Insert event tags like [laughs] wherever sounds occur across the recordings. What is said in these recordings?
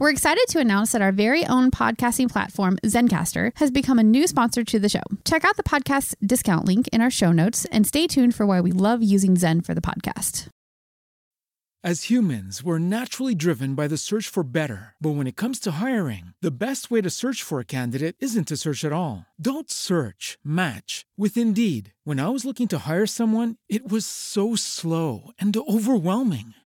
We're excited to announce that our very own podcasting platform, Zencastr, has become a new sponsor to the show. Check out the podcast discount link in our show notes and stay tuned for why we love using Zen for the podcast. As humans, we're naturally driven by the search for better. But when it comes to hiring, the best way to search for a candidate isn't to search at all. Don't search, match with Indeed. When I was looking to hire someone, it was so slow and overwhelming.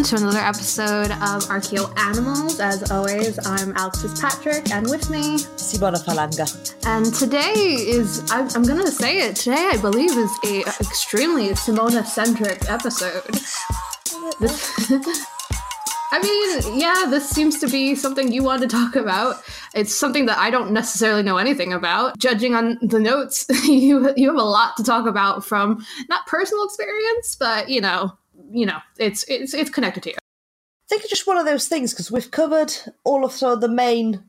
Everyone to another episode of Archaeo Animals. As always, I'm Alex Fitzpatrick, and with me, Simona Falanga. and today is I'm, I'm gonna say it. Today, I believe, is a extremely Simona-centric episode. This, [laughs] I mean, yeah, this seems to be something you want to talk about. It's something that I don't necessarily know anything about. Judging on the notes, [laughs] you you have a lot to talk about from not personal experience, but you know, you know, it's it's it's connected to you. I think it's just one of those things because we've covered all of the main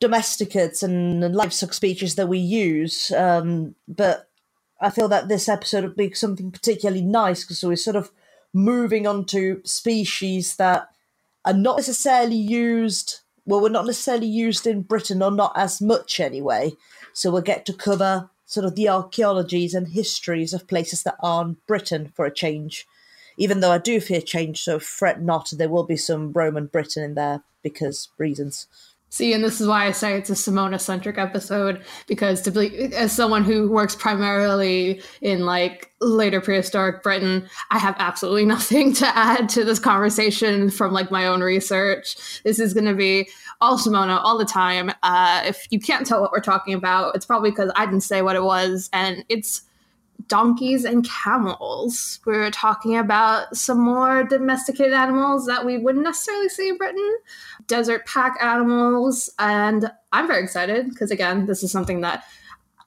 domesticates and livestock species that we use, um, but I feel that this episode would be something particularly nice because we're sort of moving on to species that are not necessarily used. Well, we're not necessarily used in Britain, or not as much anyway. So we'll get to cover sort of the archaeologies and histories of places that aren't Britain for a change. Even though I do fear change, so fret not. There will be some Roman Britain in there because reasons. See, and this is why I say it's a Simona centric episode because to be as someone who works primarily in like later prehistoric Britain, I have absolutely [laughs] nothing to add to this conversation from like my own research. This is going to be all Simona all the time. Uh, if you can't tell what we're talking about, it's probably because I didn't say what it was, and it's donkeys and camels. We're talking about some more domesticated animals that we wouldn't necessarily see in Britain, desert pack animals, and I'm very excited because again, this is something that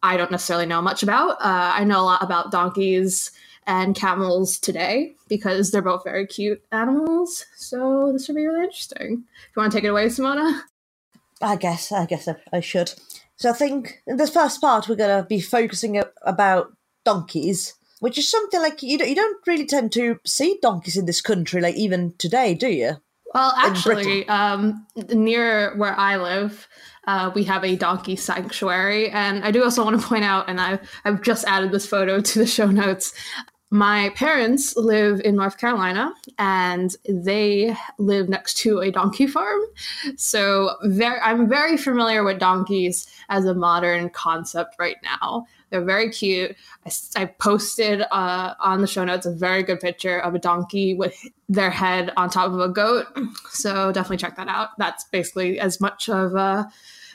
I don't necessarily know much about. Uh, I know a lot about donkeys and camels today because they're both very cute animals. So this should be really interesting. If you want to take it away, Simona? I guess, I guess I, I should. So I think in this first part we're going to be focusing about donkeys, which is something like you don't, you don't really tend to see donkeys in this country, like even today, do you? Well, actually, um, near where I live, uh, we have a donkey sanctuary, and I do also want to point out, and I, I've just added this photo to the show notes. My parents live in North Carolina, and they live next to a donkey farm. So, very, I'm very familiar with donkeys as a modern concept right now. They're very cute. I posted uh, on the show notes a very good picture of a donkey with their head on top of a goat. [clears throat] So definitely check that out. That's basically as much of a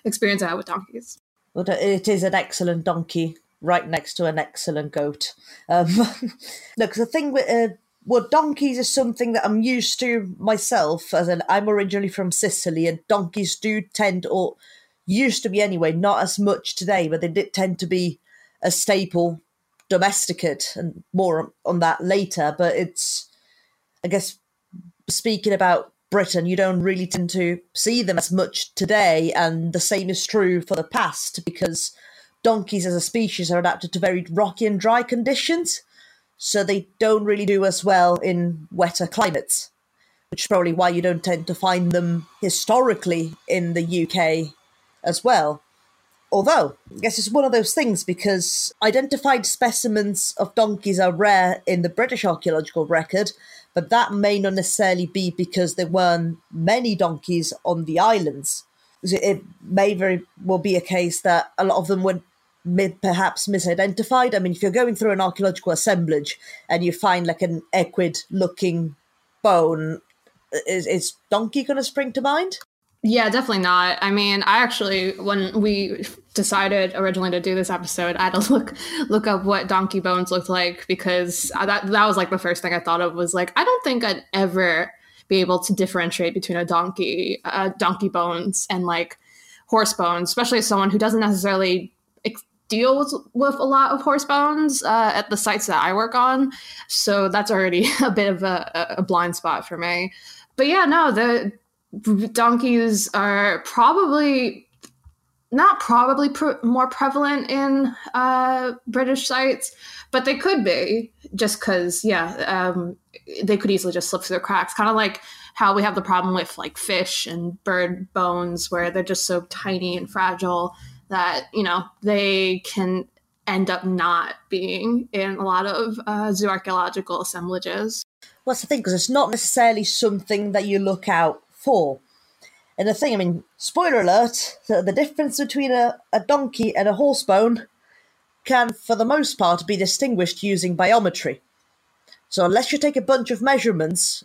experience I have with donkeys. But it is an excellent donkey right next to an excellent goat. Um, [laughs] look, the thing with uh, well, donkeys is something that I'm used to myself. As I'm originally from Sicily, and donkeys do tend, or used to be anyway, not as much today, but they did tend to be a staple domesticate, and more on that later. But it's, I guess, speaking about Britain, you don't really tend to see them as much today, and the same is true for the past because donkeys as a species are adapted to very rocky and dry conditions, so they don't really do as well in wetter climates, which is probably why you don't tend to find them historically in the UK as well. Although, I guess it's one of those things because identified specimens of donkeys are rare in the British archaeological record, but that may not necessarily be because there weren't many donkeys on the islands. It may very well be a case that a lot of them were perhaps misidentified. I mean, if you're going through an archaeological assemblage and you find like an equid looking bone, is, is donkey going to spring to mind? Yeah, definitely not. I mean, I actually when we decided originally to do this episode, I had to [laughs] look look up what donkey bones looked like because that that was like the first thing I thought of was like I don't think I'd ever be able to differentiate between a donkey uh, donkey bones and like horse bones, especially as someone who doesn't necessarily ex- deal with, with a lot of horse bones uh, at the sites that I work on. So that's already [laughs] a bit of a, a blind spot for me. But yeah, no, the donkeys are probably not probably pr- more prevalent in uh, British sites, but they could be just because, yeah, um, they could easily just slip through the cracks. Kind of like how we have the problem with like fish and bird bones, where they're just so tiny and fragile that, you know, they can end up not being in a lot of uh, zoo archaeological assemblages. Well, that's the thing, because it's not necessarily something that you look out for. And the thing, I mean, spoiler alert, the, difference between a, a donkey and a horse bone can, for the most part, be distinguished using biometry. So unless you take a bunch of measurements,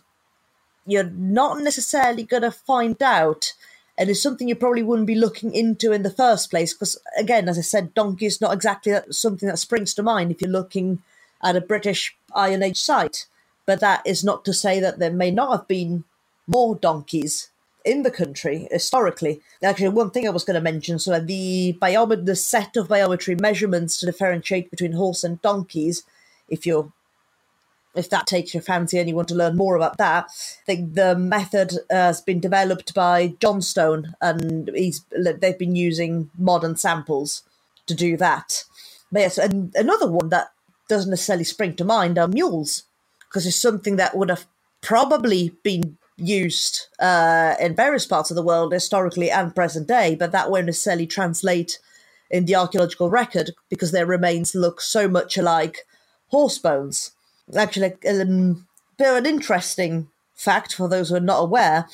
you're not necessarily going to find out. And it's something you probably wouldn't be looking into in the first place. Because, again, as I said, donkey is not exactly something that springs to mind if you're looking at a British Iron Age site. But that is not to say that there may not have been more donkeys in the country historically. Actually, one thing I was going to mention, so the biomet- the set of biometry measurements to differentiate between horse and donkeys, if you're if that takes your fancy and you want to learn more about that, I think the method has been developed by Johnstone, and he's they've been using modern samples to do that. But yes, and another one that doesn't necessarily spring to mind are mules, because it's something that would have probably been used uh, in various parts of the world historically and present day, but that won't necessarily translate in the archaeological record because their remains look so much alike horse bones. Actually, um, bit of an interesting fact for those who are not aware: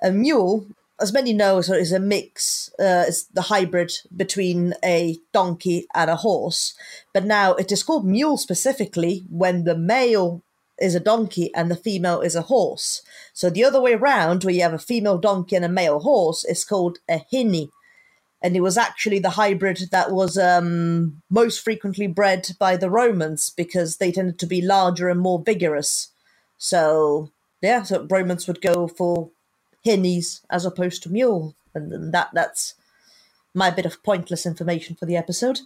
a mule, as many know, is a mix, uh, is the hybrid between a donkey and a horse. But now it is called mule specifically when the male is a donkey and the female is a horse. So the other way around, where you have a female donkey and a male horse, is called a hinny. And it was actually the hybrid that was um, most frequently bred by the Romans because they tended to be larger and more vigorous. So, yeah, so Romans would go for hinnies as opposed to mule. And that that's my bit of pointless information for the episode.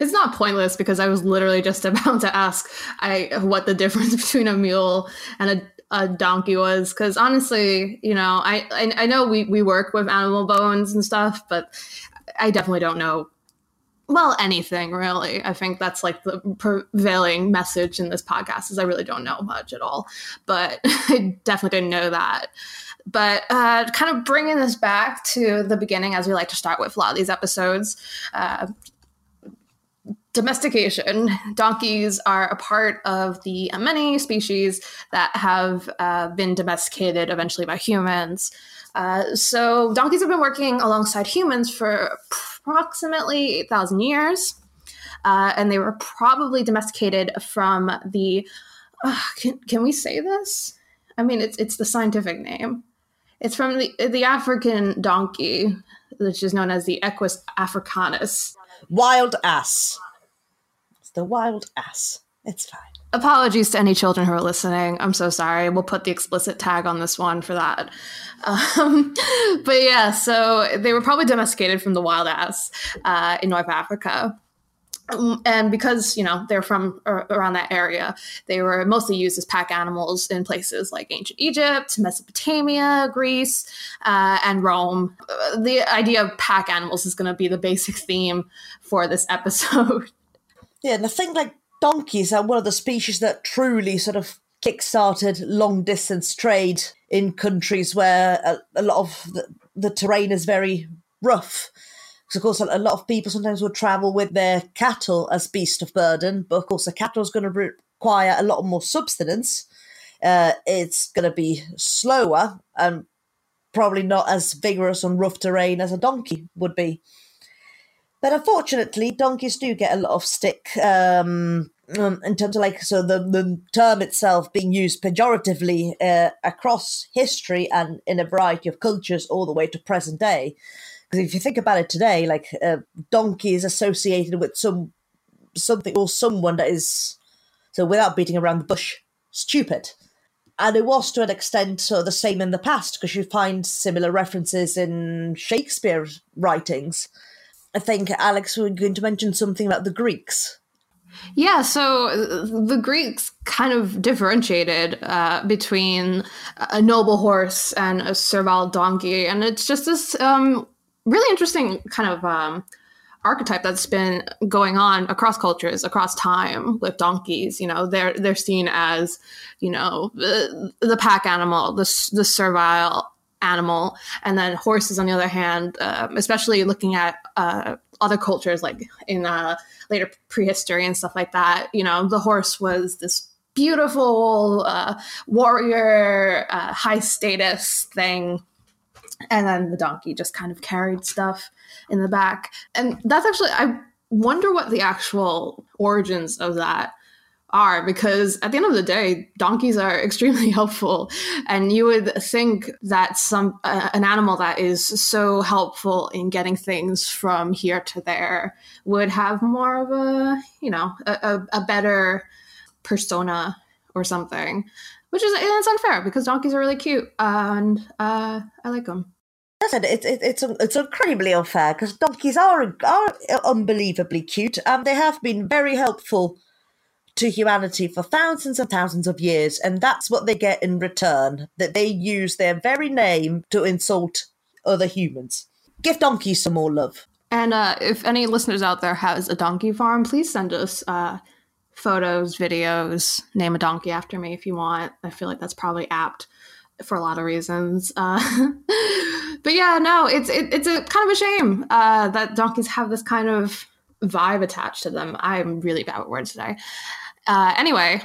It's not pointless because I was literally just [laughs] about to ask I what the difference [laughs] between a mule and a, a donkey was. Because honestly, you know, I, I I know we we work with animal bones and stuff, but I definitely don't know well anything really. I think that's like the prevailing message in this podcast is I really don't know much at all, but [laughs] I definitely didn't know that. But uh, kind of bringing this back to the beginning as we like to start with a lot of these episodes uh, domestication, donkeys are a part of the many species that have uh, been domesticated eventually by humans. Uh, so, donkeys have been working alongside humans for approximately 8,000 years. Uh, and they were probably domesticated from the. Uh, can, can we say this? I mean, it's, it's the scientific name. It's from the, the African donkey, which is known as the Equus africanus. Wild ass the wild ass. It's fine. Apologies to any children who are listening. I'm so sorry. We'll put the explicit tag on this one for that. Um, [laughs] but yeah, so they were probably domesticated from the wild ass uh, in North Africa. Um, and because you know they're from around that area, they were mostly used as pack animals in places like ancient Egypt, Mesopotamia, Greece, uh, and Rome. Uh, the idea of pack animals is going to be the basic theme for this [laughs] episode. Yeah, and I think like donkeys are one of the species that truly sort of kick-started long distance trade in countries where a, a lot of the, the, terrain is very rough. Because of course, a, a lot of people sometimes would travel with their cattle as beast of burden, but of course, the cattle is going to require a lot more subsistence. uh, it's going to be slower and probably not as vigorous on rough terrain as a donkey would be. But unfortunately, donkeys do get a lot of stick um, um, in terms of like so the the term itself being used pejoratively uh, across history and in a variety of cultures all the way to present day. Because if you think about it today, like uh, donkey is associated with some something or someone that is so without beating around the bush, stupid. And it was to an extent sort of the same in the past because you find similar references in Shakespeare's writings. I think Alex was going to mention something about the Greeks. Yeah, so the Greeks kind of differentiated uh, between a noble horse and a servile donkey, and it's just this um, really interesting kind of um, archetype that's been going on across cultures, across time with donkeys. You know, they're they're seen as, you know, the, the pack animal, the the servile animal, and then horses on the other hand, um, especially looking at uh, other cultures like in uh, later prehistory and stuff like that. You know, the horse was this beautiful uh, warrior, uh, high status thing and then the donkey just kind of carried stuff in the back. And that's actually, I wonder what the actual origins of that are because at the end of the day donkeys are [laughs] extremely helpful and you would think that some uh, an animal that is so helpful in getting things from here to there would have more of a you know a, a, a better persona or something which is it's unfair because donkeys are really cute and uh, I like them. Listen, it, it, it's it's incredibly unfair because donkeys are are unbelievably cute and they have been very helpful to humanity for thousands and thousands of years, and that's what they get in return. That they use their very name to insult other humans. Give donkeys some more love. And uh, if any listeners out there has a donkey farm, please send us uh, photos, videos, name a donkey after me if you want. I feel like that's probably apt for a lot of reasons. Uh, [laughs] but yeah, no, it's it, it's a kind of a shame uh, that donkeys have this kind of vibe attached to them. I'm really bad with words today. Uh, anyway,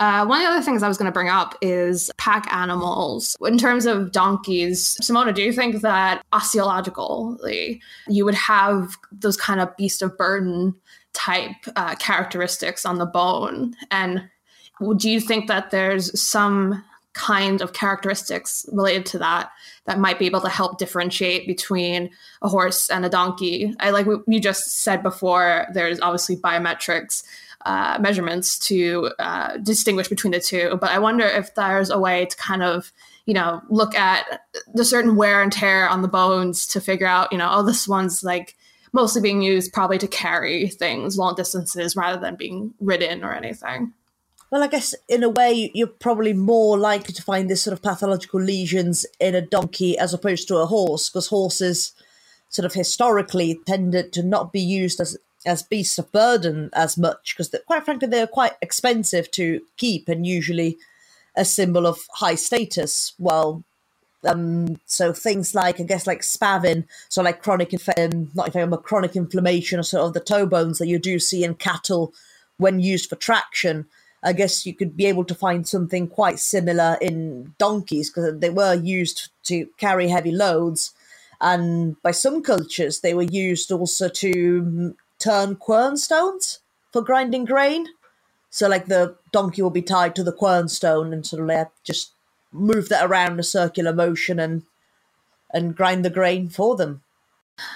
uh, one of the other things I was going to bring up is pack animals. In terms of donkeys, Simona, do you think that osteologically you would have those kind of beast of burden type uh, characteristics on the bone? And do you think that there's some kind of characteristics related to that that might be able to help differentiate between a horse and a donkey? I like what you just said before, there's obviously biometrics. Uh, measurements to uh, distinguish between the two, but I wonder if there's a way to kind of you know look at the certain wear and tear on the bones to figure out you know oh this one's like mostly being used probably to carry things long distances rather than being ridden or anything. Well, I guess in a way, you're probably more likely to find this sort of pathological lesions in a donkey as opposed to a horse, because horses sort of historically tended to not be used as as beasts of burden as much, because quite frankly, they're quite expensive to keep and usually a symbol of high status. well um, so things like I guess like spavin, so like chronic, inf- um, not inflammation, but chronic inflammation or sort of the toe bones that you do see in cattle when used for traction. I guess you could be able to find something quite similar in donkeys because they were used to carry heavy loads, and by some cultures they were used also to turn quern stones for grinding grain. So like the donkey will be tied to the quern stone and sort of just move that around in a circular motion and and grind the grain for them.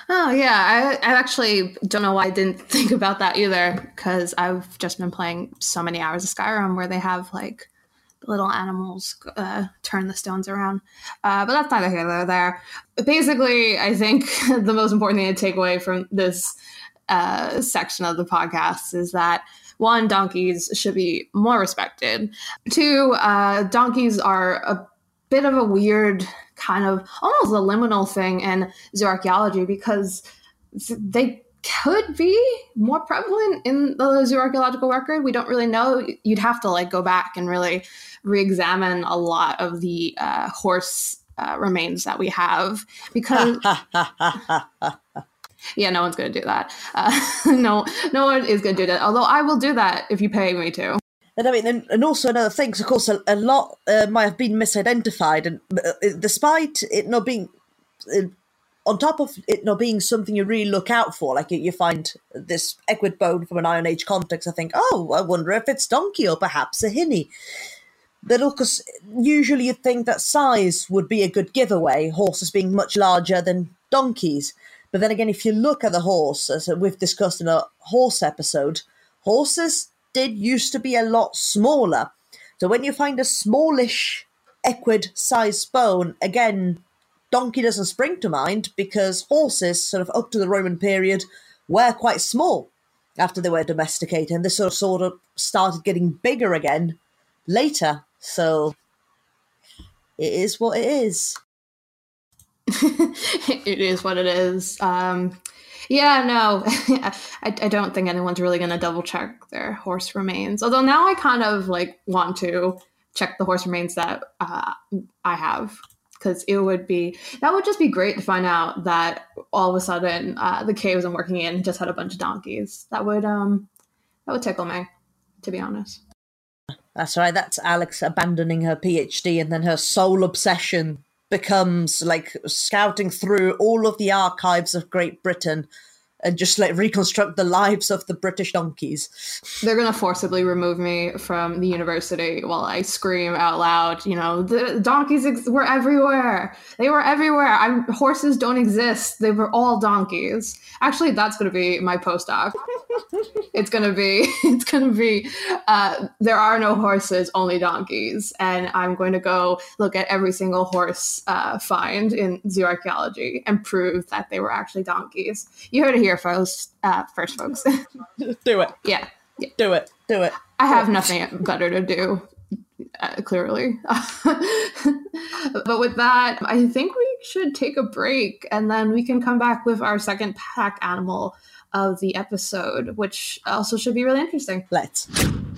Oh yeah, I, I actually don't know why I didn't [laughs] think about that either because I've just been playing so many hours of Skyrim where they have like little animals uh, turn the stones around. Uh, but that's neither here nor there. Basically, I think [laughs] the most important thing to take away from this uh, section of the podcast is that one, donkeys should be more respected. Two, uh, donkeys are a bit of a weird kind of almost a liminal thing in zooarchaeology because they could be more prevalent in the zooarchaeological record. We don't really know. You'd have to like go back and really re-examine a lot of the uh, horse uh, remains that we have because. [laughs] yeah, no one's going to do that. Uh, [laughs] no, no one is going to do that. Although I will do that if you pay me to. And I mean, and, and also another thing, of course, a, a lot uh, might have been misidentified, and uh, despite it not being, uh, on top of it not being something you really look out for, like you, you find this equid bone from an Iron Age context, I think, oh, I wonder if it's donkey or perhaps a hinny. But because usually you'd think that size would be a good giveaway, horses being much larger than donkeys. But then again, if you look at the horse, as we've discussed in a horse episode, horses did used to be a lot smaller. So when you find a smallish equid sized bone, again, donkey doesn't spring to mind because horses, sort of up to the Roman period, were quite small after they were domesticated. And this sort of, sort of started getting bigger again later. So it is what it is. [laughs] it is what it is. Um, yeah, no, [laughs] I, I don't think anyone's really going to double check their horse remains. Although now I kind of like want to check the horse remains that uh, I have because it would be that would just be great to find out that all of a sudden uh, the caves I'm working in just had a bunch of donkeys. That would um that would tickle me, to be honest. That's right. That's Alex abandoning her PhD, and then her sole obsession becomes like scouting through all of the archives of Great Britain and just like reconstruct the lives of the British donkeys. They're gonna forcibly remove me from the university while I scream out loud. You know, the donkeys ex- were everywhere. They were everywhere. I'm, horses don't exist. They were all donkeys. Actually, that's gonna be my postdoc. [laughs] it's gonna be. [laughs] It's gonna be. Uh, there are no horses, only donkeys, and I'm going to go look at every single horse uh, find in zooarchaeology and prove that they were actually donkeys. You heard it here first, uh, first folks. [laughs] do it. yeah, yeah. Do it. Do it. I have nothing better to do, uh, clearly. [laughs] but with that, I think we should take a break and then we can come back with our second pack animal of the episode, which also should be really interesting. Let's.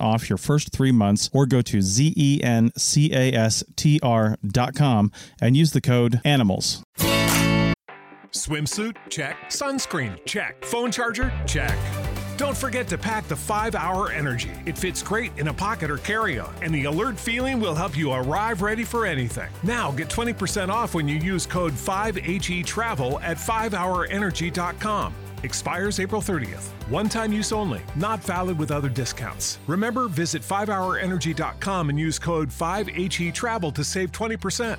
off your first three months or go to zencastr.com and use the code ANIMALS. Swimsuit? Check. Sunscreen? Check. Phone charger? Check. Don't forget to pack the 5 Hour Energy. It fits great in a pocket or carry on, and the alert feeling will help you arrive ready for anything. Now get 20% off when you use code 5HE Travel at 5hourenergy.com. Expires April 30th. One time use only, not valid with other discounts. Remember, visit 5hourenergy.com and use code 5HE Travel to save 20%.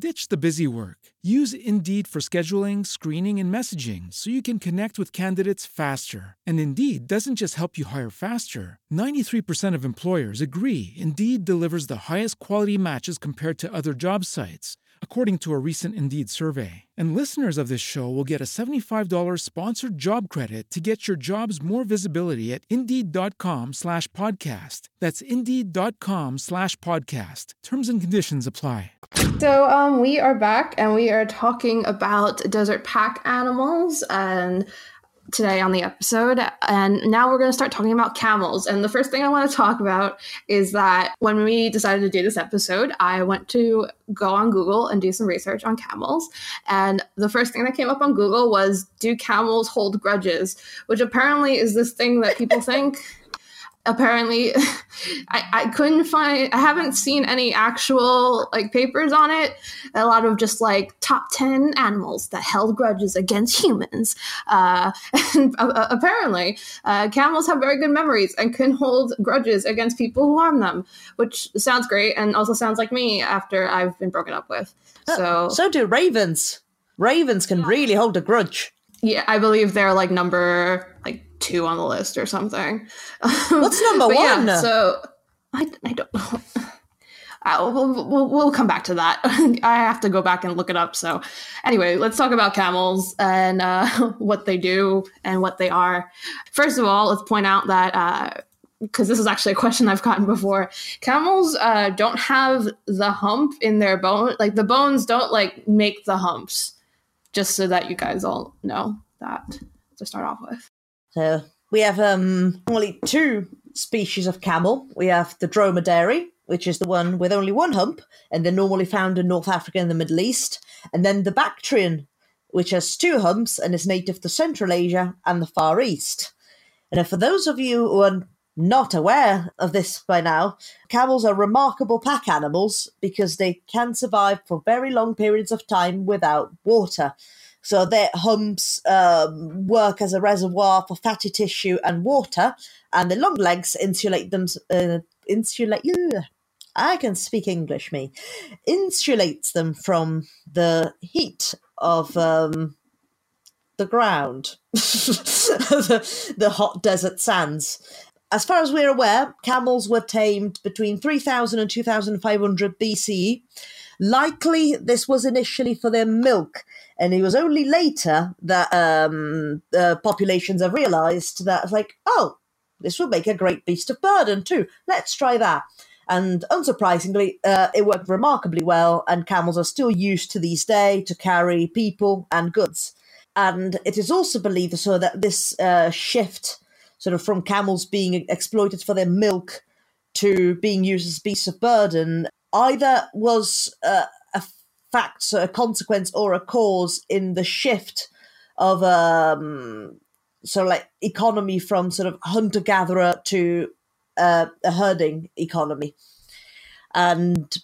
Ditch the busy work. Use Indeed for scheduling, screening, and messaging so you can connect with candidates faster. And Indeed doesn't just help you hire faster. 93% of employers agree Indeed delivers the highest quality matches compared to other job sites, according to a recent Indeed survey. And listeners of this show will get a $75 sponsored job credit to get your jobs more visibility at Indeed.com slash podcast. That's Indeed.com slash podcast. Terms and conditions apply. So um, we are back and we are talking about desert pack animals and today on the episode and now we're going to start talking about camels. And the first thing i want to talk about is that when we decided to do this episode i went to go on google and do some research on camels. And the first thing that came up on google was do camels hold grudges? Which apparently is this thing that people think apparently [laughs] I, I couldn't find i haven't seen any actual like papers on it. A lot of just like top 10 animals that held grudges against humans. Uh, [laughs] and uh, apparently uh, camels have very good memories and can hold grudges against people who harm them which sounds great and also sounds like me after i've been broken up with. So so do ravens. Ravens can really hold a grudge yeah i believe they're like number like two on the list or something. [laughs] What's number one? Yeah, so I, I don't know. [laughs] Uh, we'll, we'll, we'll, come back to that. [laughs] I have to go back and look it up. So, anyway, let's talk about camels and uh, what they do and what they are. First of all, let's point out that because uh, this is actually a question I've gotten before. Camels uh, don't have the hump in their bone. Like the bones don't like make the humps. Just so that you guys all know that to start off with. So we have um, only two species of camel. We have the dromedary, which is the one with only one hump, and they're normally found in North Africa and the Middle East. And then the Bactrian, which has two humps and is native to Central Asia and the Far East. And for those of you who are not aware of this by now, camels are remarkable pack animals because they can survive for very long periods of time without water. So their humps um, work as a reservoir for fatty tissue and water, and the long legs insulate them. Uh, insulate. I can speak English, me. Insulates them from the heat of um, the ground, the, [laughs] the hot desert sands. As far as we're aware, camels were tamed between 3000 and 2500 BCE. Likely, this was initially for their milk and it was only later that um, the populations have realized that like, oh, this would make a great beast of burden too. Let's try that. And unsurprisingly, uh, it worked remarkably well, and camels are still used to these day to carry people and goods. And it is also believed so that this uh, shift, sort of from camels being exploited for their milk to being used as beasts of burden, either was uh, fact, a consequence, or a cause in the shift of um, sort of like economy from sort of hunter gatherer to uh, a herding economy. And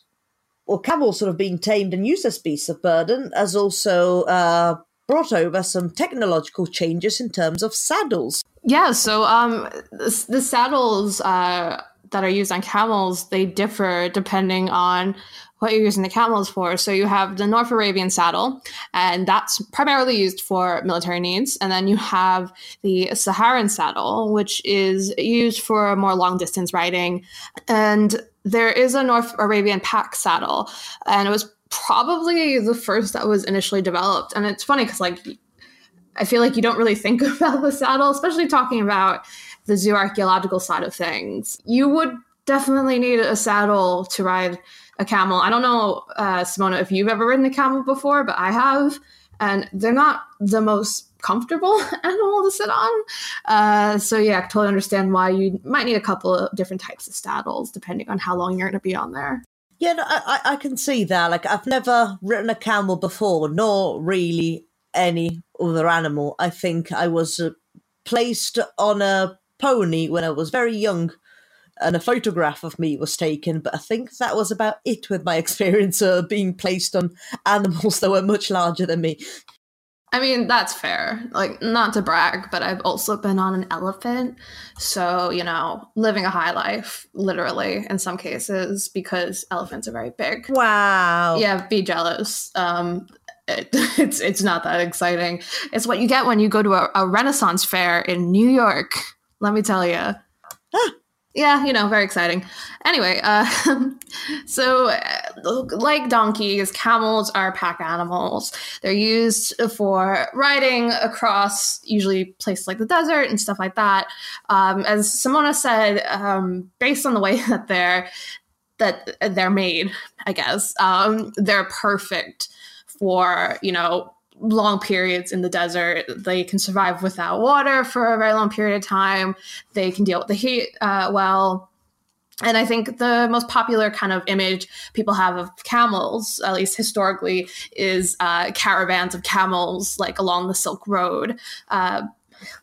well, camels sort of being tamed and used as beasts of burden has also uh, brought over some technological changes in terms of saddles. Yeah, so um, the, the saddles uh, that are used on camels they differ depending on what you're using the camels for. So you have the North Arabian saddle, and that's primarily used for military needs. And then you have the Saharan saddle, which is used for more long distance riding. And there is a North Arabian pack saddle, and it was probably the first that was initially developed. And it's funny because, like, I feel like you don't really think [laughs] about the saddle, especially talking about the zoo archaeological side of things. You would definitely need a saddle to ride a camel. I don't know, uh, Simona, if you've ever ridden a camel before, but I have, and they're not the most comfortable [laughs] animal to sit on. Uh, so yeah, I totally understand why you might need a couple of different types of saddles depending on how long you're going to be on there. Yeah, no, I, I can see that. Like, I've never ridden a camel before, nor really any other animal. I think I was uh, placed on a pony when I was very young and a photograph of me was taken, but I think that was about it with my [laughs] experience of being placed on animals that were much larger than me. I mean, that's fair. Like, not to brag, but I've also been on an elephant. So, you know, living a high life, literally, in some cases, because elephants are very big. Wow. Yeah, be jealous. Um, it, [laughs] it's it's not that exciting. It's what you get when you go to a, a Renaissance fair in New York. Let me tell you. Ah yeah, you know, very exciting. Anyway, uh, [laughs] so uh, like donkeys, camels are pack animals. They're used for riding across usually places like the desert and stuff like that. Um, as Simona said, um, based on the way [laughs] that they're that they're made, I guess um, they're perfect for you know long periods in the desert. They can survive without water for a very long period of time. They can deal with the heat uh, well. And I think the most popular kind of image people have of camels, at least historically, is uh, caravans of camels like along the Silk Road. Uh,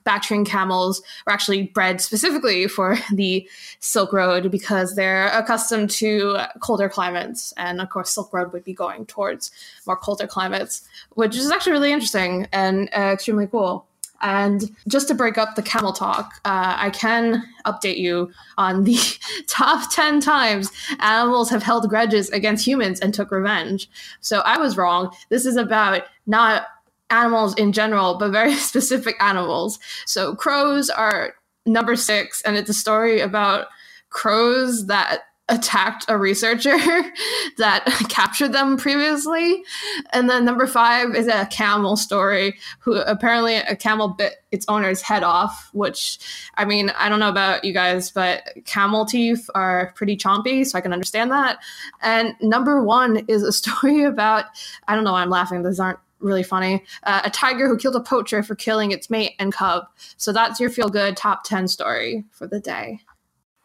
Bactrian camels were actually bred specifically for [laughs] the Silk Road because they're accustomed to colder climates. And of course, Silk Road would be going towards more colder climates, which is actually really interesting and uh, extremely cool. And just to break up the camel talk, uh, I can update you on the [laughs] top 10 times animals have held grudges against humans and took revenge. So I was wrong. This is about not animals in general, but very [laughs] specific animals. So crows are number six, and it's a story about crows that attacked a researcher [laughs] that [laughs] captured them previously. And then number five is a camel story who apparently a camel bit its owner's head off, which I mean, I don't know about you guys, but camel teeth are pretty chompy, so I can understand that. And number one is a story about I don't know why I'm laughing, these aren't really funny. Uh, a tiger who killed a poacher for killing its mate and cub. So that's your feel good top 10 story for the day.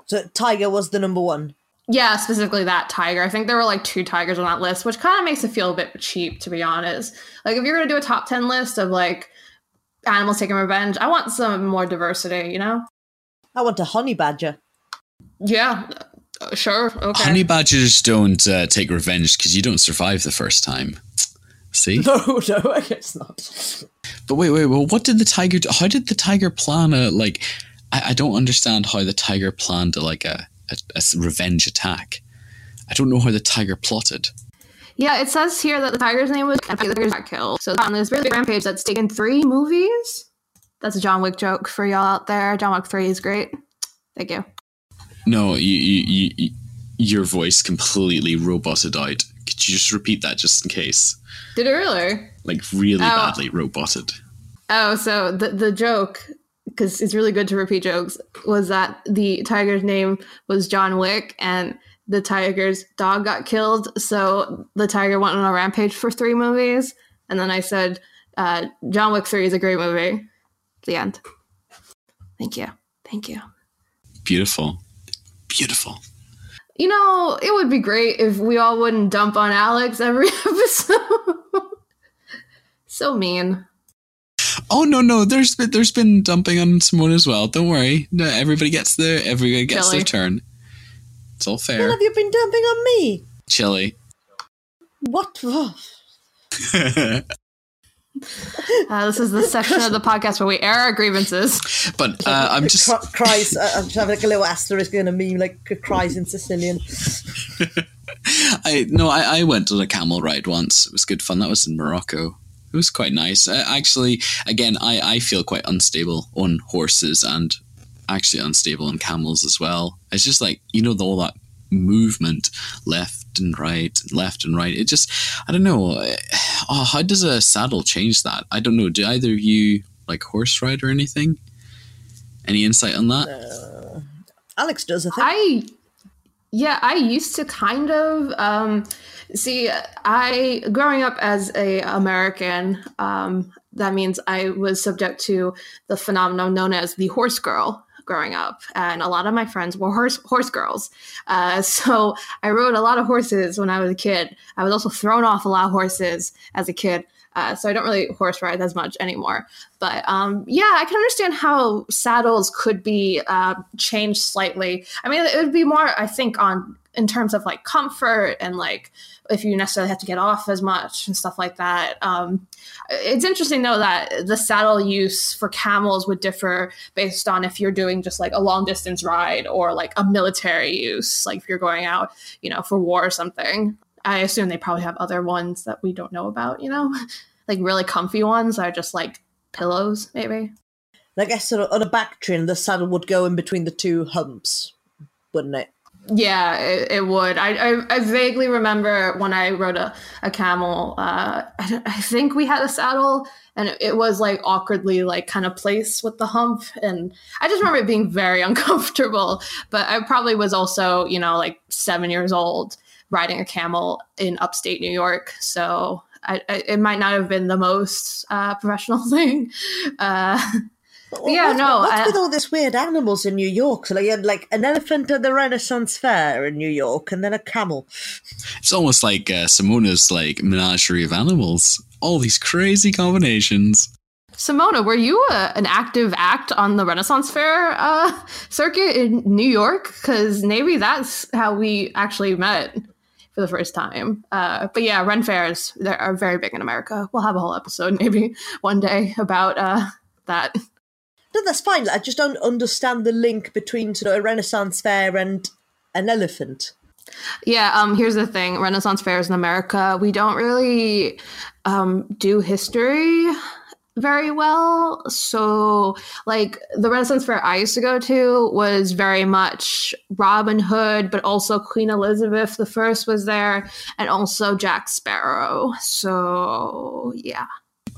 So Tiger was the number one. Yeah, specifically that tiger. I think there were like two tigers on that list, which kind of makes it feel a bit cheap, to be honest. Like, if you're going to do a top 10 list of like animals taking revenge, I want some more diversity, you know? I want a honey badger. Yeah, sure. Okay. Honey badgers don't uh, take revenge because you don't survive the first time. See? [laughs] No, no, I guess not. But wait, wait, well, what did the tiger do? How did the tiger plan a, like, I, I don't understand how the tiger planned a, like a, a, a revenge attack. I don't know how the tiger plotted. Yeah, it says here that the tiger's name was and the tiger got killed. So on this really rampage that's taken three movies. That's a John Wick joke for y'all out there. John Wick 3 is great. Thank you. No, you, you, you, your voice completely roboted out. Could you just repeat that just in case? Did it really? Like really Oh. badly roboted. Oh, so the the joke because it's really good to repeat jokes was that the tiger's name was John Wick and the tiger's dog got killed, so the tiger went on a rampage for three movies, and then I said uh, John Wick Three is a great movie. The end. Thank you. Thank you. Beautiful. Beautiful. You know, it would be great if we all wouldn't dump on Alex every [laughs] episode. so mean. Oh no, no, there's been there's been dumping on Simone as well. Don't worry. No, everybody gets their everybody gets Chili. their turn. It's all When fair. have you been dumping on me? Chili. What? [laughs] [laughs] Uh, this is the section of the podcast where we air our grievances. but uh, I'm just Cry- cries. uh, I'm just having like a little asterisk in a meme, like cries in Sicilian. [laughs] I no, I, I went on a camel ride once. It was good fun. That was in Morocco. It was quite nice. Uh, actually, again, I, I feel quite unstable on horses and actually unstable on camels as well. It's just like you know the, all that movement left and right, left and right. It just I don't know. [sighs] Oh, how does a saddle change that? I don't know. Do either of you like horse ride or anything? Any insight on that? Alex does, I think. I yeah, I used to kind of um see I growing up as a American um that means I was subject to the phenomenon known as the horse girl growing up and a lot of my friends were horse horse girls. Uh, [laughs] so i rode a lot of horses when i was a kid. I was also thrown off a lot of horses as a kid uh, so I don't really horse ride as much anymore. But um, yeah, I can understand how saddles could be uh, changed slightly. I mean, it would be more, I think, on in terms of like comfort and like if you necessarily have to get off as much and stuff like that. Um, it's interesting though that the saddle use for camels would differ based on if you're doing just like a long distance ride or like a military use, like if you're going out, you know, for war or something. I assume they probably have other ones that we don't know about, you know, [laughs] like really comfy ones that are just like pillows, maybe. I guess on a, Bactrian, the saddle would go in between the two humps, wouldn't it? Yeah, it, it would. I, I I vaguely remember when I rode a, a camel. Uh, I, I think we had a saddle, and it, it was like awkwardly like kind of placed with the hump, and I just remember it being very [laughs] uncomfortable. But I probably was also you know like seven years old riding a camel in upstate New York, so I, I, it might not have been the most uh, professional [laughs] thing. Uh, What- Yeah, what's, no, What's I- with all these weird animals in New York? So like you had like an elephant at the Renaissance Fair in New York, and then a camel. It's almost like uh, Simona's like menagerie of animals. All these crazy combinations. Simona, were you a, an active act on the Renaissance Fair uh, circuit in New York? Because maybe that's how we actually met for the first time. Uh, but yeah, Ren fairs they are very big in America. We'll have a whole episode [laughs] maybe one day about uh, that. No, that's fine. I just don't understand the link between sort of a Renaissance fair and an elephant. Yeah, um, here's the thing: Renaissance fairs in America, we don't really um, do history very well. So, like the Renaissance fair I used to go to was very much Robin Hood, but also Queen Elizabeth the First was there, and also Jack Sparrow. So, yeah.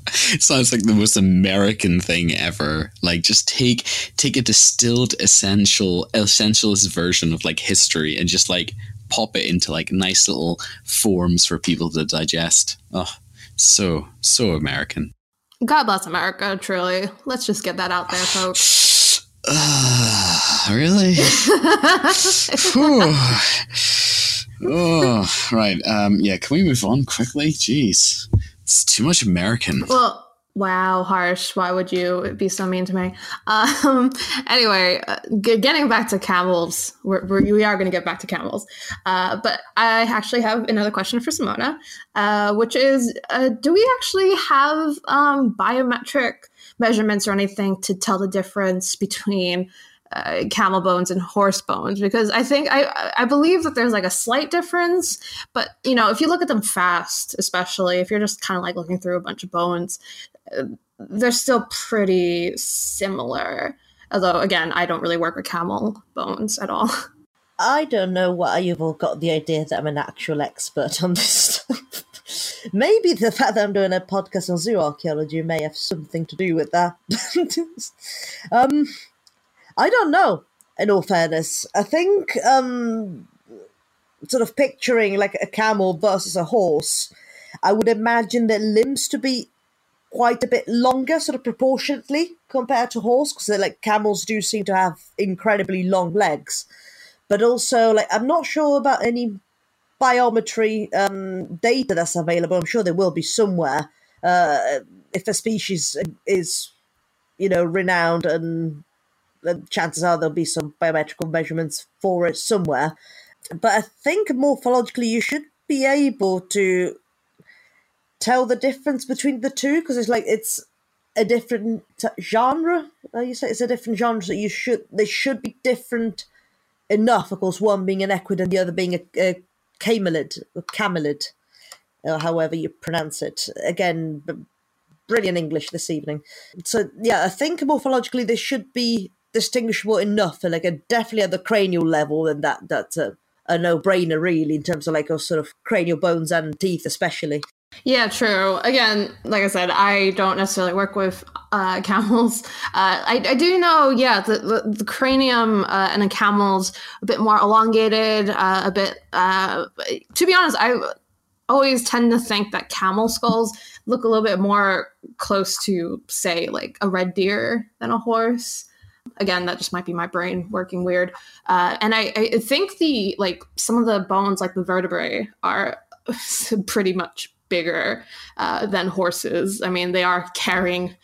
[laughs] Sounds like the most American thing ever. Like just take take a distilled essential essentialist version of like history and just like pop it into like nice little forms for people to digest. Oh, so so American. God bless America, truly. Let's just get that out there, [sighs] folks. Uh, [sighs] really? [laughs] oh, right. Um, yeah, can we move on quickly? Jeez. It's too much American. Well, Wow, harsh. Why would you be so mean to me? Um, [laughs] anyway, uh, getting back to camels, we're, we're going to get back to camels. Uh, but I actually have another question for Simona, uh, which is uh, do we actually have um, biometric measurements or anything to tell the difference between uh, camel bones and horse bones because I think I I believe that there's like a slight difference, but you know if you look at them fast, especially if you're just kind of like looking through a bunch of bones, they're still pretty similar. Although again, I don't really work with camel bones at all. I don't know why you've all got the idea that I'm an actual expert on this stuff. [laughs] Maybe the fact that I'm doing a podcast on zoo archaeology may have something to do with that. [laughs] um, I don't know. In all fairness, I think um, sort of picturing like a camel versus a horse, I would imagine their limbs to be quite a bit longer, sort of proportionately compared to horse, because like camels do seem to have incredibly long legs. But also, like I'm not sure about any biometry um, data that's available. I'm sure there will be somewhere uh, if a species is, you know, renowned and chances are there'll be some biometrical measurements for it somewhere. But I think morphologically, you should be able to tell the difference between the two because it's like it's a different genre. You say it's a different genre, so you should they should be different enough. Of course, one being an equid and the other being a, a camelid or camelid, or however you pronounce it. Again, brilliant English this evening. So yeah, I think morphologically they should be distinguishable enough and like a definitely at the cranial level and that that's a, a no-brainer really in terms of like a sort of cranial bones and teeth especially yeah, true. Again, like I said, I don't necessarily work with uh, [laughs] camels. Uh, I, I, do know, yeah, the, the, the cranium uh, in a camel's a bit more elongated, uh, a bit. Uh, to be honest, I always tend to think that camel skulls look a little bit more close to, say, like a red deer than a horse again that just might be my brain working weird uh, and I, I think the like some of the bones like the vertebrae are [laughs] pretty much bigger uh, than horses. I mean they are carrying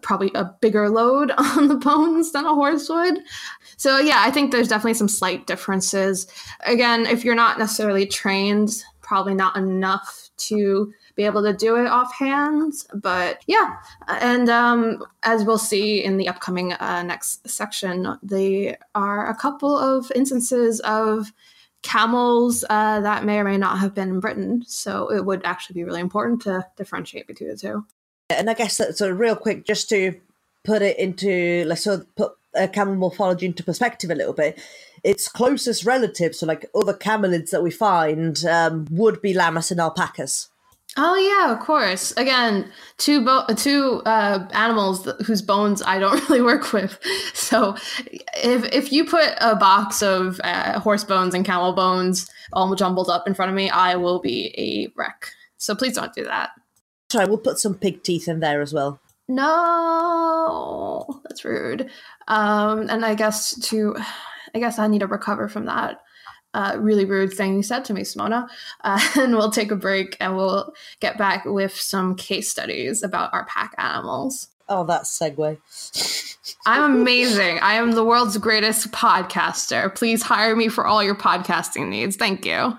probably a bigger load [laughs] on the bones than a horse would. So yeah i think there's definitely some slight differences. Again if you're not necessarily trained probably not enough to be able to do it offhand. But yeah, and um, as we'll see in the upcoming uh, next section, there are a couple of instances of camels uh, that may or may not have been in Britain. So it would actually be really important to differentiate between the two. And I guess that sort of real quick, just to put it into, let's sort of put uh, camel morphology into perspective a little bit. Its closest relatives, so like other camelids that we find, um, would be llamas and alpacas. Oh yeah, of course. Again, two bo- two uh, animals th- whose bones I don't [laughs] really work with. So, if if you put a box of uh, horse bones and camel bones all jumbled up in front of me, I will be a wreck. So please don't do that. Sorry, we'll put some pig teeth in there as well. No, that's rude. Um, and I guess to, I guess I need to recover from that uh, really rude thing you said to me, Simona. Uh, [laughs] and we'll take a break and we'll get back with some case studies about our pack animals. Oh, that segue. I'm amazing. I am the world's greatest podcaster. Please hire me for all your podcasting needs. Thank you.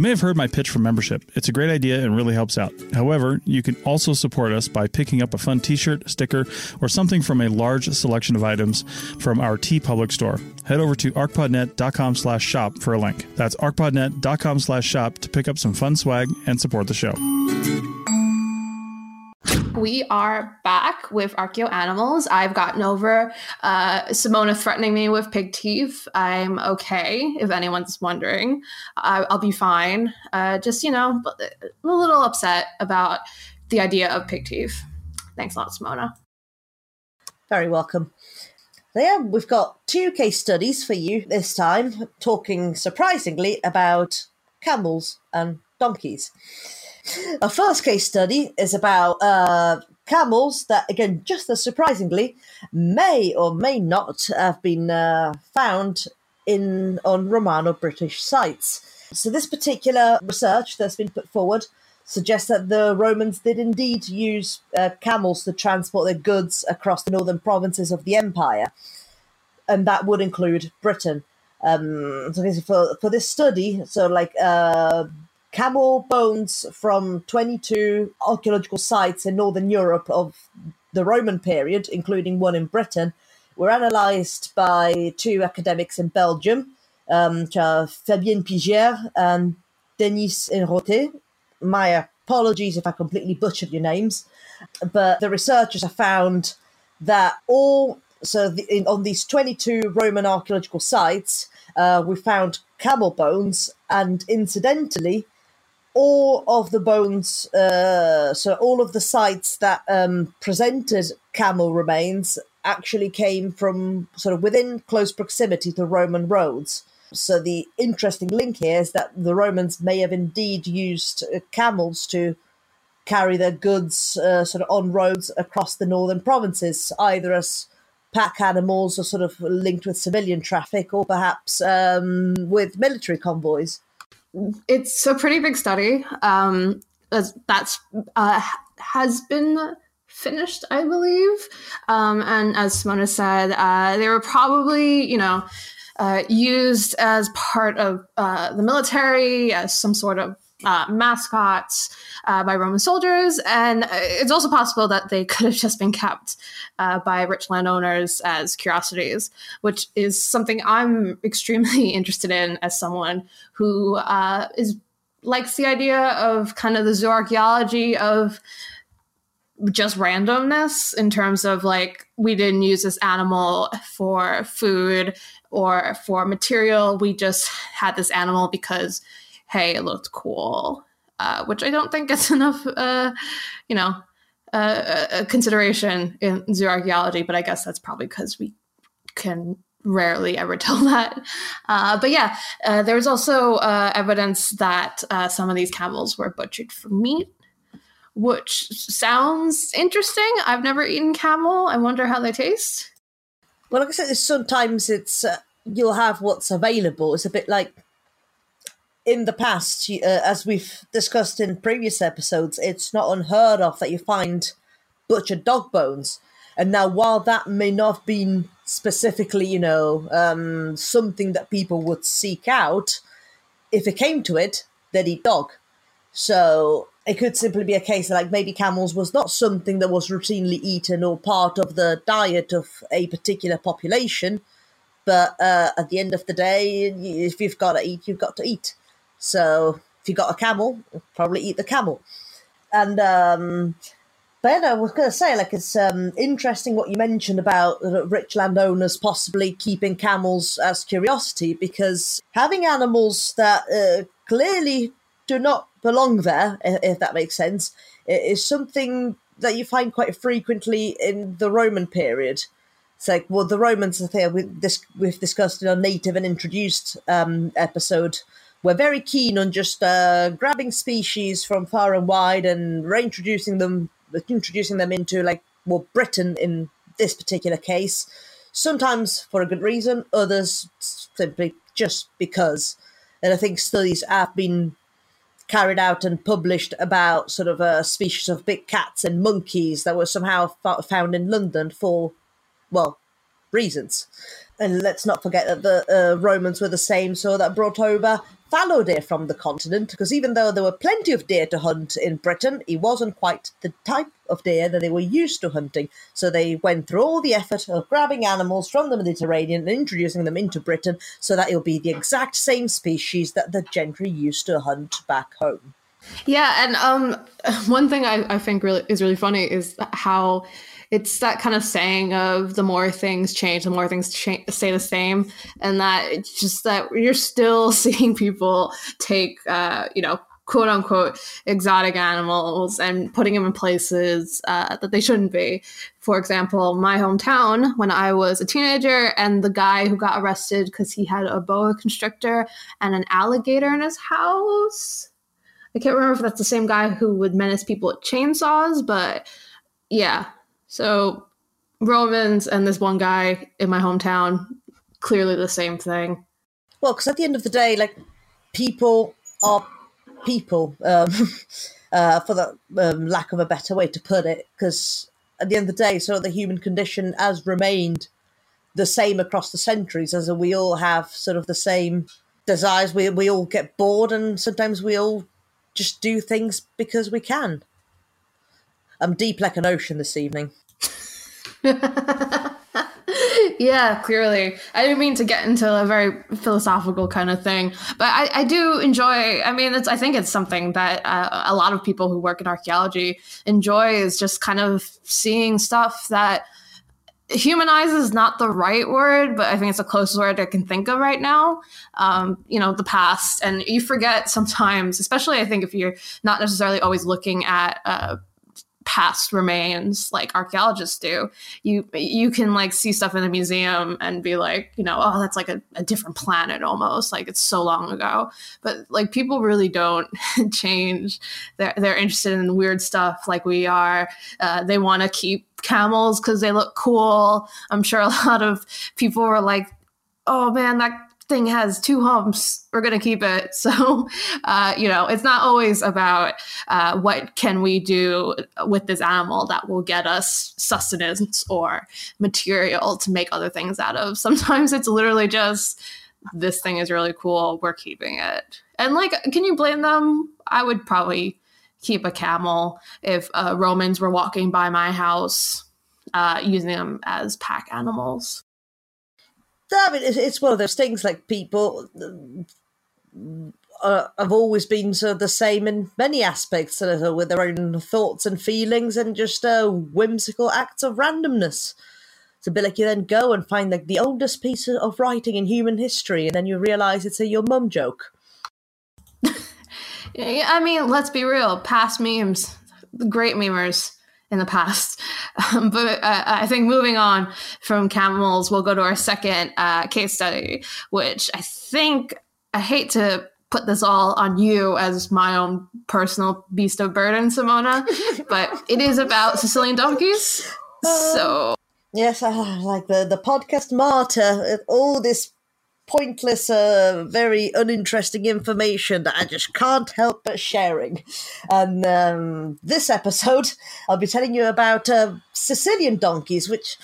You may have heard my pitch for membership. It's a great idea and really helps out. However, you can also support us by picking up a fun t-shirt, sticker, or something from a large selection of items from our TeePublic store. Head over to archpodnet.com slash shop for a link. That's archpodnet.com slash shop to pick up some fun swag and support the show. We are back with Archaeo Animals. I've gotten over uh, Simona threatening me with pig teeth. I'm okay, if anyone's wondering. I, will be fine. Uh, just, you know, a little upset about the idea of pig teeth. Thanks a lot, Simona. Very welcome. Yeah, we've got two case studies for you this time, talking surprisingly about camels and donkeys. Our first case study is about uh, camels that, again, just as surprisingly, may or may not have been uh, found in on Romano-British sites. So this particular research that's been put forward suggests that the Romans did indeed use uh, camels to transport their goods across the northern provinces of the empire, and that would include Britain. Um, so for for this study, so like uh, camel bones from 22 archaeological sites in northern Europe of the Roman period, including one in Britain, were analysed by two academics in Belgium, um, Fabienne Pigière and Denis Henrotay. My apologies if I completely butchered your names, but the researchers have found that all so the, in, on these 22 Roman archaeological sites, uh, we found camel bones, and incidentally, all of the bones, uh, so all of the sites that um, presented camel remains actually came from sort of within close proximity to Roman roads. So the interesting link here is that the Romans may have indeed used uh, camels to carry their goods uh, sort of on roads across the northern provinces, either as pack animals or sort of linked with civilian traffic, or perhaps um, with military convoys it's a pretty big study. Um, that's uh, has been finished, I believe. Um, and as Simona said, uh, they were probably, you know, uh, used as part of uh, the military as some sort of uh, mascots uh, by Roman soldiers, and it's also possible that they [laughs] could have just been kept uh, by rich landowners as curiosities, which is something I'm [laughs] extremely [laughs] interested in as someone who uh, is likes the idea of kind of the zooarchaeology of just randomness in terms of like we didn't use this animal for food or for material. We just had this animal because hey, it looked cool, uh, which I don't think gets [laughs] enough, uh, you know, uh, uh, consideration in zoo archaeology. But I guess that's probably because we can rarely ever [laughs] tell that. Uh, but yeah, uh, there's also evidence that some of these camels were butchered for meat. Which sounds interesting. I've never eaten camel. I wonder how they taste. Well, like I said, sometimes it's you'll have what's available. It's a bit like in the past, uh, as we've discussed in previous episodes, it's not unheard of that you find butchered dog bones. And now, while that may not have been specifically, you know, um, something that people would seek out, if it came to it, they'd eat dog. So it could simply be a case that, like, maybe camels was not something that was routinely eaten or part of the diet of a particular population. But uh, at the end of the day, if you've got to eat, you've got to eat. So if you got a camel, probably eat the camel. And um, I was going to say, like, it's um, interesting what you mentioned about rich landowners possibly keeping camels as curiosity because having animals that uh, clearly do not belong there, if that makes sense, is something that you find quite frequently in the Roman period. It's like, well, the Romans, I think this we've discussed in our native and introduced um, episode, we're very keen on just uh, grabbing species from far and wide and reintroducing them, introducing them into like well Britain in this particular case. Sometimes for a good reason, others simply just because. And I think studies have been carried out and published about sort of a species of big cats and monkeys that were somehow found in London for, well, reasons. And let's not forget that the uh, Romans were the same, so that brought over fallow deer from the continent, because even though there were plenty of deer to hunt in Britain, it wasn't quite the type of deer that they were used to hunting. So they went through all the effort of grabbing animals from the Mediterranean and introducing them into Britain so that it'll be the exact same species that the gentry used to hunt back home. Yeah, and um, [laughs] one thing I, I think really is really funny is how it's that kind of saying of the more things change, the more things cha- stay the same, and that it's just that you're still [laughs] seeing people take, uh, you know, quote unquote exotic animals and putting them in places uh, that they shouldn't be. For example, my hometown when I was a teenager, and the guy who got arrested because he had a boa constrictor and an alligator in his house. I can't remember if that's the same guy who would menace people with chainsaws, but yeah. So Romans and this one guy in my hometown, clearly the same thing. Well, because at the end of the day, like people are people, um, [laughs] uh, for the um, lack of a better way to put it. Because at the end of the day, sort of the human condition has remained the same across the centuries, as we all have sort of the same desires. We we all get bored, and sometimes we all just do things because we can. I'm deep like an ocean this evening. [laughs] yeah, clearly. I didn't mean to get into a very philosophical kind of thing, but I, I do enjoy. I mean, it's I think it's something that uh, a lot of people who work in archaeology enjoy is just kind of seeing stuff that humanize is not the right word, but I think it's the closest word I can think of right now. Um, you know, the past, and you forget sometimes, especially I think if you're not necessarily always looking at. Uh, past remains like archaeologists do. You you can like see stuff in the museum and be like you know oh that's like a, a different planet almost like it's so long ago. But like people really don't [laughs] change. They're, they're interested in weird stuff like we are. Uh, they want to keep camels because they look cool. I'm sure a lot of people were like oh man that thing has two humps we're going to keep it. [laughs] So uh, you know it's not always about uh, what can we do with this animal that will get us sustenance or material to make other things out of. Sometimes it's literally just this thing is really cool we're keeping it. And like can you blame them? I would probably keep a camel. If uh, romans were walking by my house uh, using them as pack animals I mean, it's one of those things like people uh, have always been sort of the same in many aspects, uh, with their own thoughts and feelings and just uh, whimsical acts of randomness. It's a bit like you then go and find like the oldest piece of writing in human history, and then you realise it's a your mum joke. [laughs] yeah, I mean, let's be real. Past memes, great memers in the past. [laughs] Um, but uh, I think moving on from camels, we'll go to our second uh, case study, which I think I hate to put this all on you as my own personal beast of burden, Simona, [laughs] but it is about Sicilian donkeys. So. Yes, I like the, the podcast martyr, all this pointless, uh, very uninteresting information that I just can't help but sharing. And um, this episode, I'll be telling you about uh, Sicilian donkeys, which,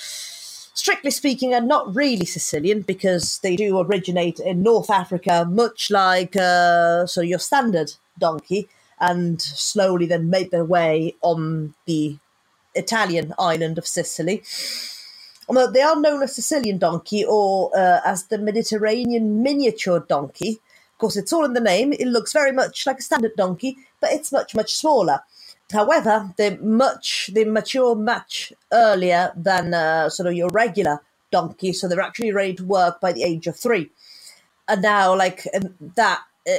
strictly speaking, are not really Sicilian because they do originate in North Africa, much like uh, so your standard donkey, and slowly then made their way on the Italian island of Sicily. Although they are known as Sicilian donkey or uh, as the Mediterranean miniature donkey. Of course, it's all in the name. It looks very much like a standard donkey, but it's much, much smaller. However, they're much, they mature much earlier than uh, sort of your regular donkey, so they're actually ready to work by the age of three. And now, like that uh,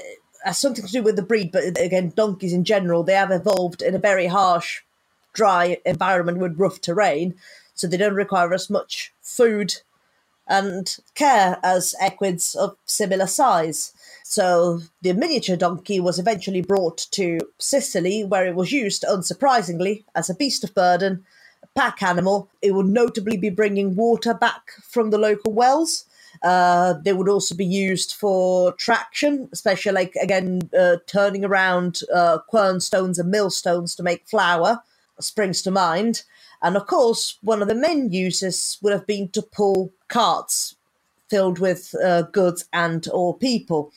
has something to do with the breed, but again, donkeys in general, they have evolved in a very harsh, dry environment with rough terrain so they don't require as much food and care as equids of similar size. So the miniature donkey was eventually brought to Sicily, where it was used, unsurprisingly, as a beast of burden, a pack animal. It would notably be bringing water back from the local wells. Uh, they would also be used for traction, especially like again uh, turning around uh, quernstones and millstones to make flour. Springs to mind, and of course, one of the main uses would have been to pull carts filled with uh, goods and or people,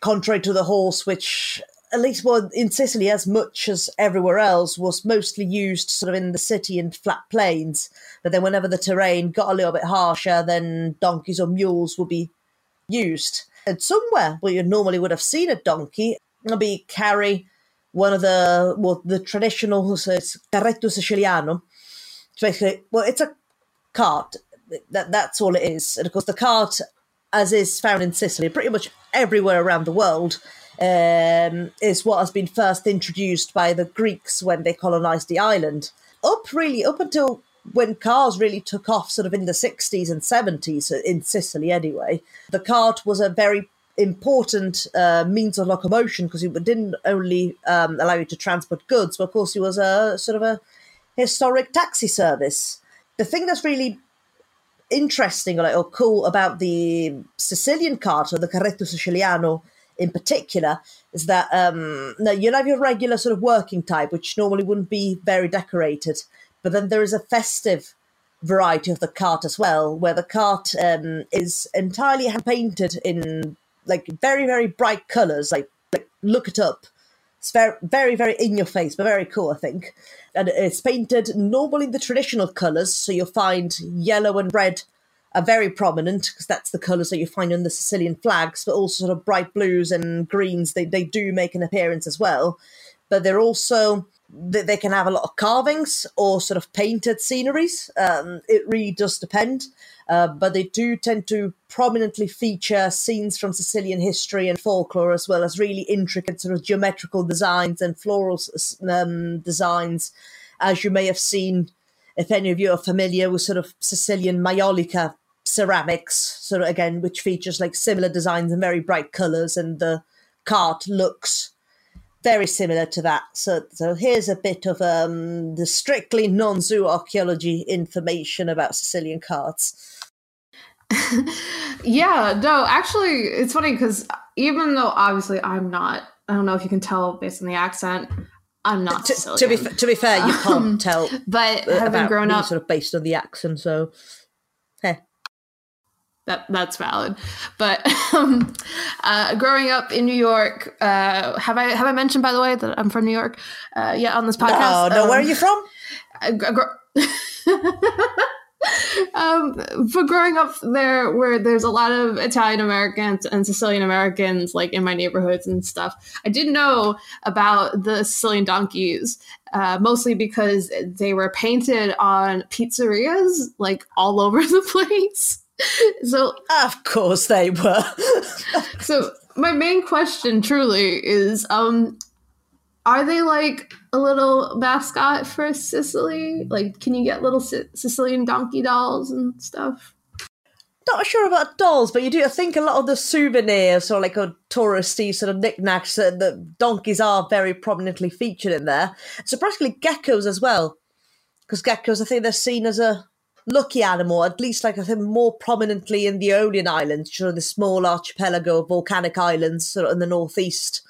contrary to the horse, which at least well in Sicily, as much as everywhere else, was mostly used sort of in the city and flat plains. But then, whenever the terrain got a little bit harsher, then donkeys or mules would be used. And somewhere where you normally would have seen a donkey, be carry one of the well the traditional so it's carretto siciliano. Basically, well, it's a cart. That that's all it is. And of course, the cart, as is found in Sicily, pretty much everywhere around the world, um, is what has been first introduced by the Greeks when they colonized the island. Up really, up until when cars really took off, sort of in the 60s and 70s, in Sicily anyway, the cart was a very important uh, means of locomotion because it didn't only um, allow you to transport goods, but of course it was a sort of a historic taxi service. The thing that's really interesting or, or cool about the Sicilian cart or the Carretto Siciliano in particular is that um, you'll have your regular sort of working type, which normally wouldn't be very decorated, but then there is a festive variety of the cart as well, where the cart um, is entirely hand painted in like very very bright colors. Like, like look it up. It's very very very in your face, but very cool, I think. And it's painted normally the traditional colors, so you'll find yellow and red are very prominent because that's the colours that you find on the Sicilian flags, but also sort of bright blues and greens. They, they do make an appearance as well. But they're also, they can have a lot of carvings or sort of painted sceneries. Um, it really does depend. Uh, but they do tend to prominently feature scenes from Sicilian history and folklore, as well as really intricate sort of geometrical designs and floral um, designs, as you may have seen if any of you are familiar with sort of Sicilian Maiolica ceramics, sort of again, which features like similar designs and very bright colors, and the cart looks very similar to that. So, so here's a bit of um, the strictly non-zoo archaeology information about Sicilian carts. [laughs] yeah, no, actually, it's funny because even though obviously I'm not, I don't know if you can tell based on the accent, I'm not. To, to be to be fair, you can't um, tell. [laughs] But having grown up, sort of based on the accent, so that that's valid. But [laughs] um, uh, growing up in New York, uh, have I have I mentioned by the way that I'm from New York? Uh, yeah, on this podcast. No, no. Um, where are you from? Um, but growing up there, where there's a lot of Italian Americans and Sicilian Americans, like in my neighborhoods and stuff, I did know about the Sicilian donkeys, uh, mostly because they were painted on pizzerias, like all [laughs] over the place. so of course they were [laughs] so my main question truly is um are they like a little mascot for sicily like can you get little sicilian donkey dolls and stuff not sure about dolls, but you do. I think a lot of the souvenirs or like a touristy sort of knickknacks, uh, the donkeys are very prominently featured in there. So practically geckos as well, because geckos, I think they're seen as a lucky animal, at least like I think more prominently in the Aeolian Islands, sort of the small archipelago of volcanic islands sort of in the northeast.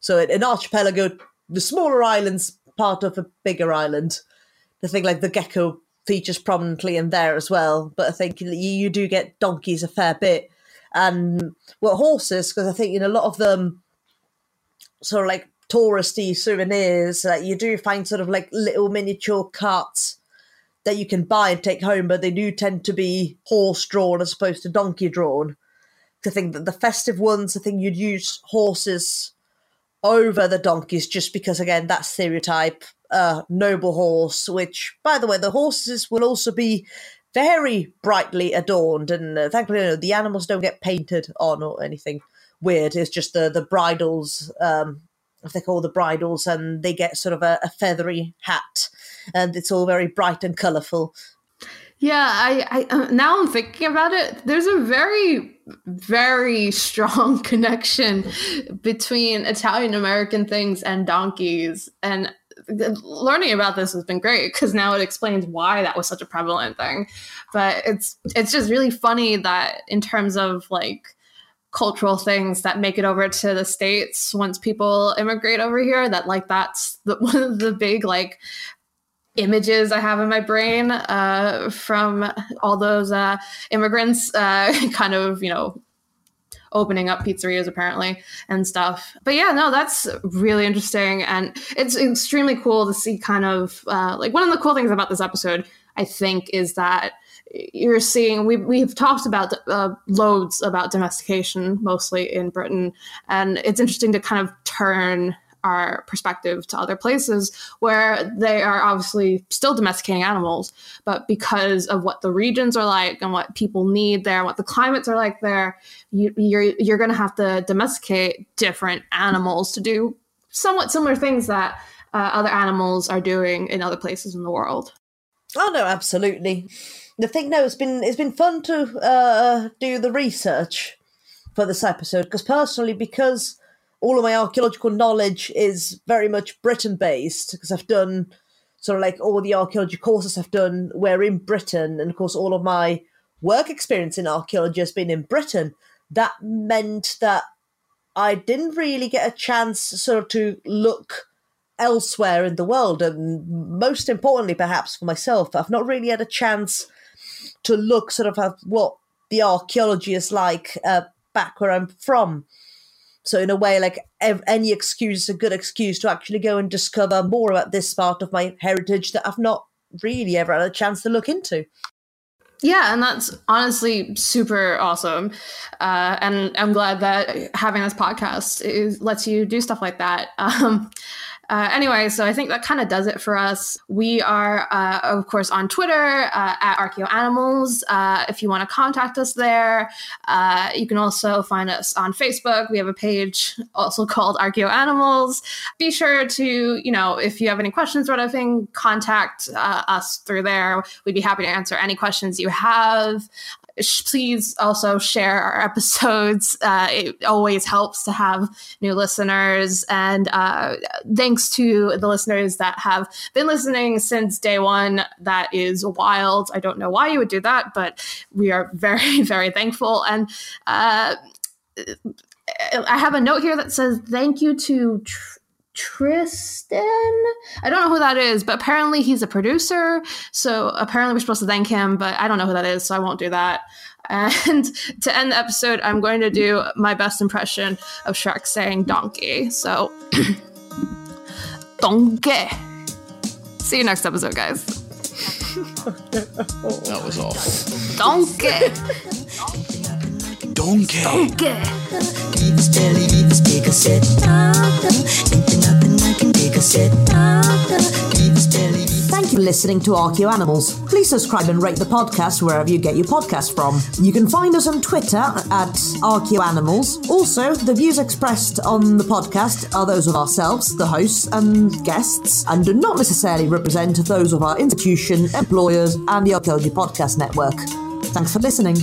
So an archipelago, the smaller islands, part of a bigger island. The thing like the gecko features prominently in there as well, but I think you, you do get donkeys a fair bit. And well, horses, because I think in a lot of them, sort of like touristy souvenirs, uh, you do find sort of like little miniature carts that you can buy and take home, but they do tend to be horse drawn as opposed to donkey drawn. To think that the festive ones, I think you'd use horses over the donkeys just because, again, that stereotype, uh, noble horse, which, by the way, the horses will also be very brightly adorned. And uh, thankfully, you know, the animals don't get painted on or anything weird. It's just the, the bridles, um, if they call the bridles, and they get sort of a, a feathery hat and it's all very bright and colorful. Yeah, I, I uh, now I'm thinking about it. There's a very, very [laughs] strong connection between Italian American things and donkeys, and learning about this has been great because now it explains why that was such a prevalent thing. But it's it's just really funny that in terms of like cultural things that make it over to the states once people immigrate over here that like that's the, [laughs] one of the big like images I have in my brain uh, from all those uh, immigrants uh, [laughs] kind of, you know, opening up pizzerias apparently and stuff. But yeah, no, that's really interesting. And it's extremely cool to see kind of uh, like one of the cool things about this episode, I think, is that you're seeing we, we've talked about uh, loads about domestication mostly in britain and it's interesting to kind of turn our perspective to other places where they are obviously still domesticating animals, but because of what the regions are like and what people need there, what the climates are like there, you, you're you're going to have to domesticate different animals to do somewhat similar things that uh, other animals are doing in other places in the world. Oh no, absolutely. The thing though, it's been it's been fun to uh, do the research for this episode because personally, because all of my archaeological knowledge is very much Britain based because I've done sort of like all the archaeology courses I've done were in Britain, and of course all of my work experience in archaeology has been in Britain. That meant that I didn't really get a chance sort of to look elsewhere in the world, and most importantly, perhaps for myself, I've not really had a chance to look sort of at what the archaeology is like uh, back where I'm from. So in a way, like any excuse is a good excuse to actually go and discover more about this part of my heritage that I've not really ever had a chance to look into. Yeah, and that's honestly super awesome. Uh, and I'm glad that having this podcast is, lets you do stuff like that. [laughs] Um, uh, anyway, so I think that kind of does it for us. We are, uh, of course, on Twitter uh, at ArchaeoAnimals. Uh, if you want to contact us there, uh, you can also find us on Facebook. We have a page also [laughs] called ArchaeoAnimals. Be sure to, you know, if you have any questions or anything, contact uh, us through there. We'd be happy to answer any questions you have please also share our episodes. [laughs] Uh, it always helps to have new listeners. And uh, thanks to the listeners that have been listening since day one. That is wild. I don't know why you would do that, but we are [laughs] very, very thankful. And uh, I have a note here that says thank you to. Tr- Tristan. I don't know who that is, but apparently he's a producer. So apparently we're supposed to thank him, but I don't know who that is, so I won't do that. And [laughs] to end the episode, I'm going to do my best impression of Shrek saying donkey. So, [clears throat] donkey. See you next episode, guys. [laughs] That was awful. Donkey. Donkey. Donkey. Thank you for listening to ArchaeoAnimals. Please subscribe and rate the podcast wherever you get your podcast from. You can find us on Twitter at ArchaeoAnimals. Also, the views expressed on the podcast are those of ourselves, the hosts and guests, and do not necessarily represent those of our institution, employers, and the Archaeology Podcast Network. Thanks for listening.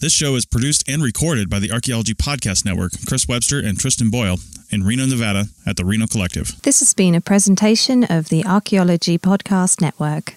This show is produced and recorded by the Archaeology Podcast Network, Chris Webster and Tristan Boyle, in Reno, Nevada, at the Reno Collective. This has been a presentation of the Archaeology Podcast Network.